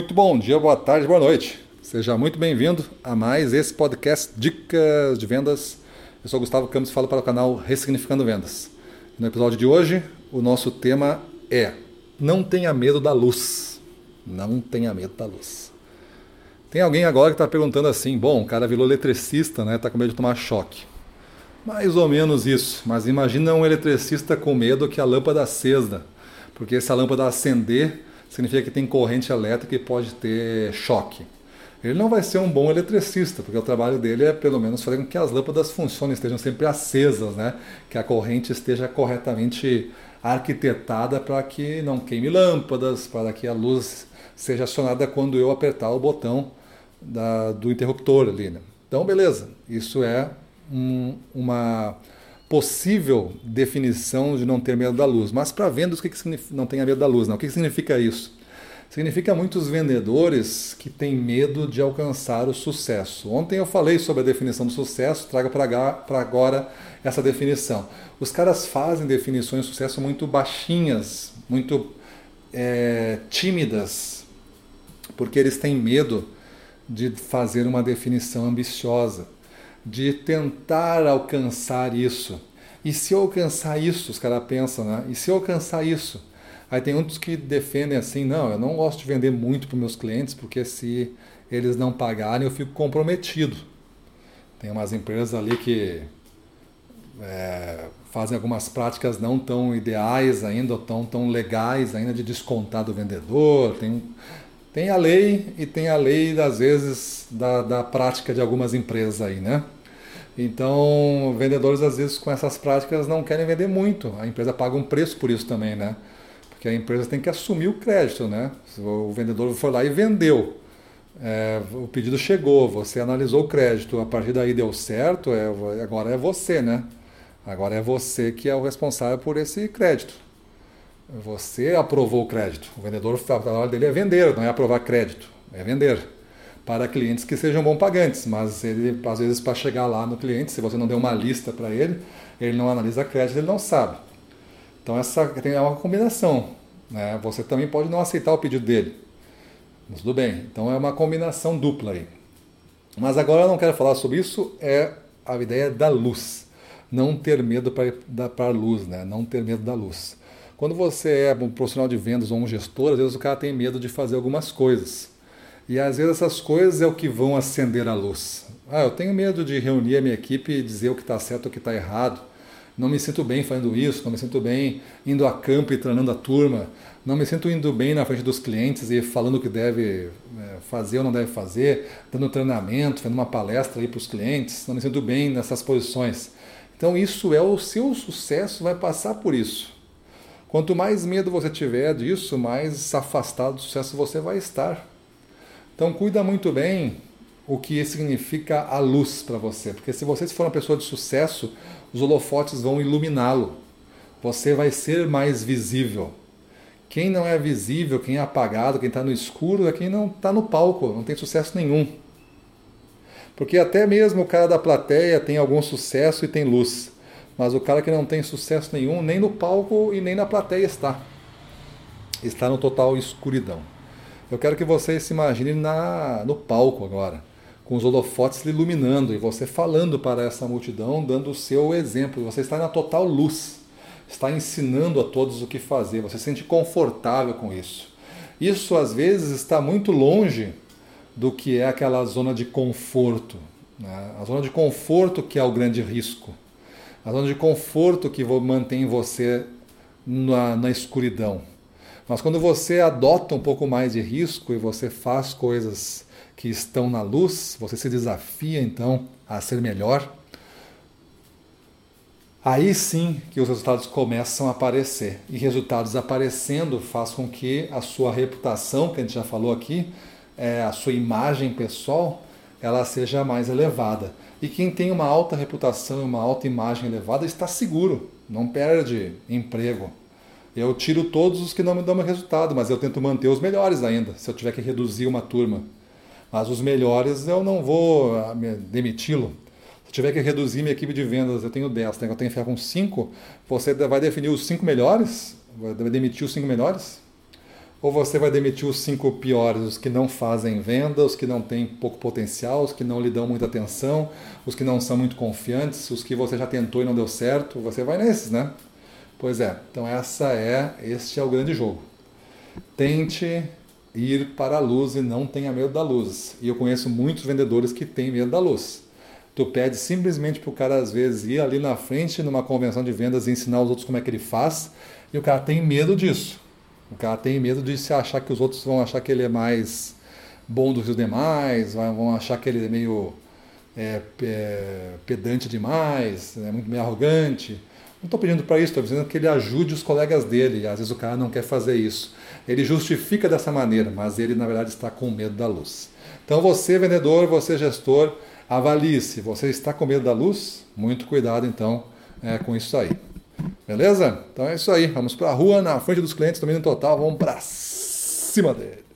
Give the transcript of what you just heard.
Muito bom dia, boa tarde, boa noite. Seja muito bem-vindo a mais esse podcast Dicas de Vendas. Eu sou Gustavo Campos falo para o canal Ressignificando Vendas. No episódio de hoje, o nosso tema é Não tenha medo da luz. Não tenha medo da luz. Tem alguém agora que está perguntando assim: bom, o cara virou eletricista, né? Está com medo de tomar choque. Mais ou menos isso, mas imagina um eletricista com medo que a lâmpada acesa, porque se a lâmpada acender, significa que tem corrente elétrica e pode ter choque. Ele não vai ser um bom eletricista, porque o trabalho dele é pelo menos fazer com que as lâmpadas funcionem, estejam sempre acesas, né? que a corrente esteja corretamente arquitetada para que não queime lâmpadas, para que a luz seja acionada quando eu apertar o botão da, do interruptor ali. Né? Então, beleza, isso é um, uma possível definição de não ter medo da luz. Mas para vendas, o que, que não tenha medo da luz? Não? O que, que significa isso? Significa muitos vendedores que têm medo de alcançar o sucesso. Ontem eu falei sobre a definição do sucesso, trago para agora essa definição. Os caras fazem definições de sucesso muito baixinhas, muito é, tímidas, porque eles têm medo de fazer uma definição ambiciosa de tentar alcançar isso. E se eu alcançar isso, os caras pensam, né? E se eu alcançar isso? Aí tem outros que defendem assim, não, eu não gosto de vender muito para meus clientes, porque se eles não pagarem, eu fico comprometido. Tem umas empresas ali que é, fazem algumas práticas não tão ideais ainda, ou tão, tão legais ainda de descontar do vendedor. Tem, tem a lei e tem a lei, às vezes, da, da prática de algumas empresas aí, né? Então, vendedores, às vezes, com essas práticas não querem vender muito. A empresa paga um preço por isso também, né? Porque a empresa tem que assumir o crédito, né? O vendedor foi lá e vendeu. É, o pedido chegou, você analisou o crédito, a partir daí deu certo, é, agora é você, né? Agora é você que é o responsável por esse crédito. Você aprovou o crédito. O vendedor, o trabalho dele é vender, não é aprovar crédito, é vender. Para clientes que sejam bom pagantes, mas ele, às vezes, para chegar lá no cliente, se você não deu uma lista para ele, ele não analisa crédito, ele não sabe. Então, essa é uma combinação. Né? Você também pode não aceitar o pedido dele. Mas tudo bem. Então, é uma combinação dupla aí. Mas agora eu não quero falar sobre isso, é a ideia da luz. Não ter medo para a luz, né? não ter medo da luz. Quando você é um profissional de vendas ou um gestor, às vezes o cara tem medo de fazer algumas coisas. E às vezes essas coisas é o que vão acender a luz. Ah, eu tenho medo de reunir a minha equipe e dizer o que está certo e o que está errado. Não me sinto bem fazendo isso, não me sinto bem indo a campo e treinando a turma, não me sinto indo bem na frente dos clientes e falando o que deve é, fazer ou não deve fazer, dando treinamento, fazendo uma palestra para os clientes, não me sinto bem nessas posições. Então isso é o seu sucesso, vai passar por isso. Quanto mais medo você tiver disso, mais afastado do sucesso você vai estar. Então cuida muito bem o que significa a luz para você, porque se você for uma pessoa de sucesso, os holofotes vão iluminá-lo. Você vai ser mais visível. Quem não é visível, quem é apagado, quem está no escuro, é quem não está no palco, não tem sucesso nenhum. Porque até mesmo o cara da plateia tem algum sucesso e tem luz. Mas o cara que não tem sucesso nenhum, nem no palco e nem na plateia está. Está no total escuridão. Eu quero que você se imagine na, no palco agora, com os holofotes iluminando e você falando para essa multidão, dando o seu exemplo. Você está na total luz, está ensinando a todos o que fazer, você se sente confortável com isso. Isso às vezes está muito longe do que é aquela zona de conforto. Né? A zona de conforto que é o grande risco a zona de conforto que mantém você na, na escuridão. Mas quando você adota um pouco mais de risco e você faz coisas que estão na luz, você se desafia então a ser melhor, aí sim que os resultados começam a aparecer. E resultados aparecendo faz com que a sua reputação, que a gente já falou aqui, é, a sua imagem pessoal, ela seja mais elevada. E quem tem uma alta reputação uma alta imagem elevada está seguro, não perde emprego. Eu tiro todos os que não me dão resultado, mas eu tento manter os melhores ainda, se eu tiver que reduzir uma turma. Mas os melhores eu não vou ah, demiti-lo. Se tiver que reduzir minha equipe de vendas, eu tenho 10, eu tenho que ficar com 5, você vai definir os 5 melhores? Vai demitir os 5 melhores? Ou você vai demitir os cinco piores, os que não fazem venda, os que não têm pouco potencial, os que não lhe dão muita atenção, os que não são muito confiantes, os que você já tentou e não deu certo, você vai nesses, né? Pois é, então essa é, este é o grande jogo. Tente ir para a luz e não tenha medo da luz. E eu conheço muitos vendedores que têm medo da luz. Tu pede simplesmente para o cara, às vezes, ir ali na frente numa convenção de vendas e ensinar os outros como é que ele faz, e o cara tem medo disso. O cara tem medo de se achar que os outros vão achar que ele é mais bom do que os demais, vão achar que ele é meio é, é, pedante demais, é muito meio arrogante. Não estou pedindo para isso, estou dizendo que ele ajude os colegas dele. Às vezes o cara não quer fazer isso. Ele justifica dessa maneira, mas ele na verdade está com medo da luz. Então você, vendedor, você, gestor, avalie se você está com medo da luz. Muito cuidado então é, com isso aí. Beleza? Então é isso aí. Vamos para a rua, na frente dos clientes, domínio total. Vamos para cima deles.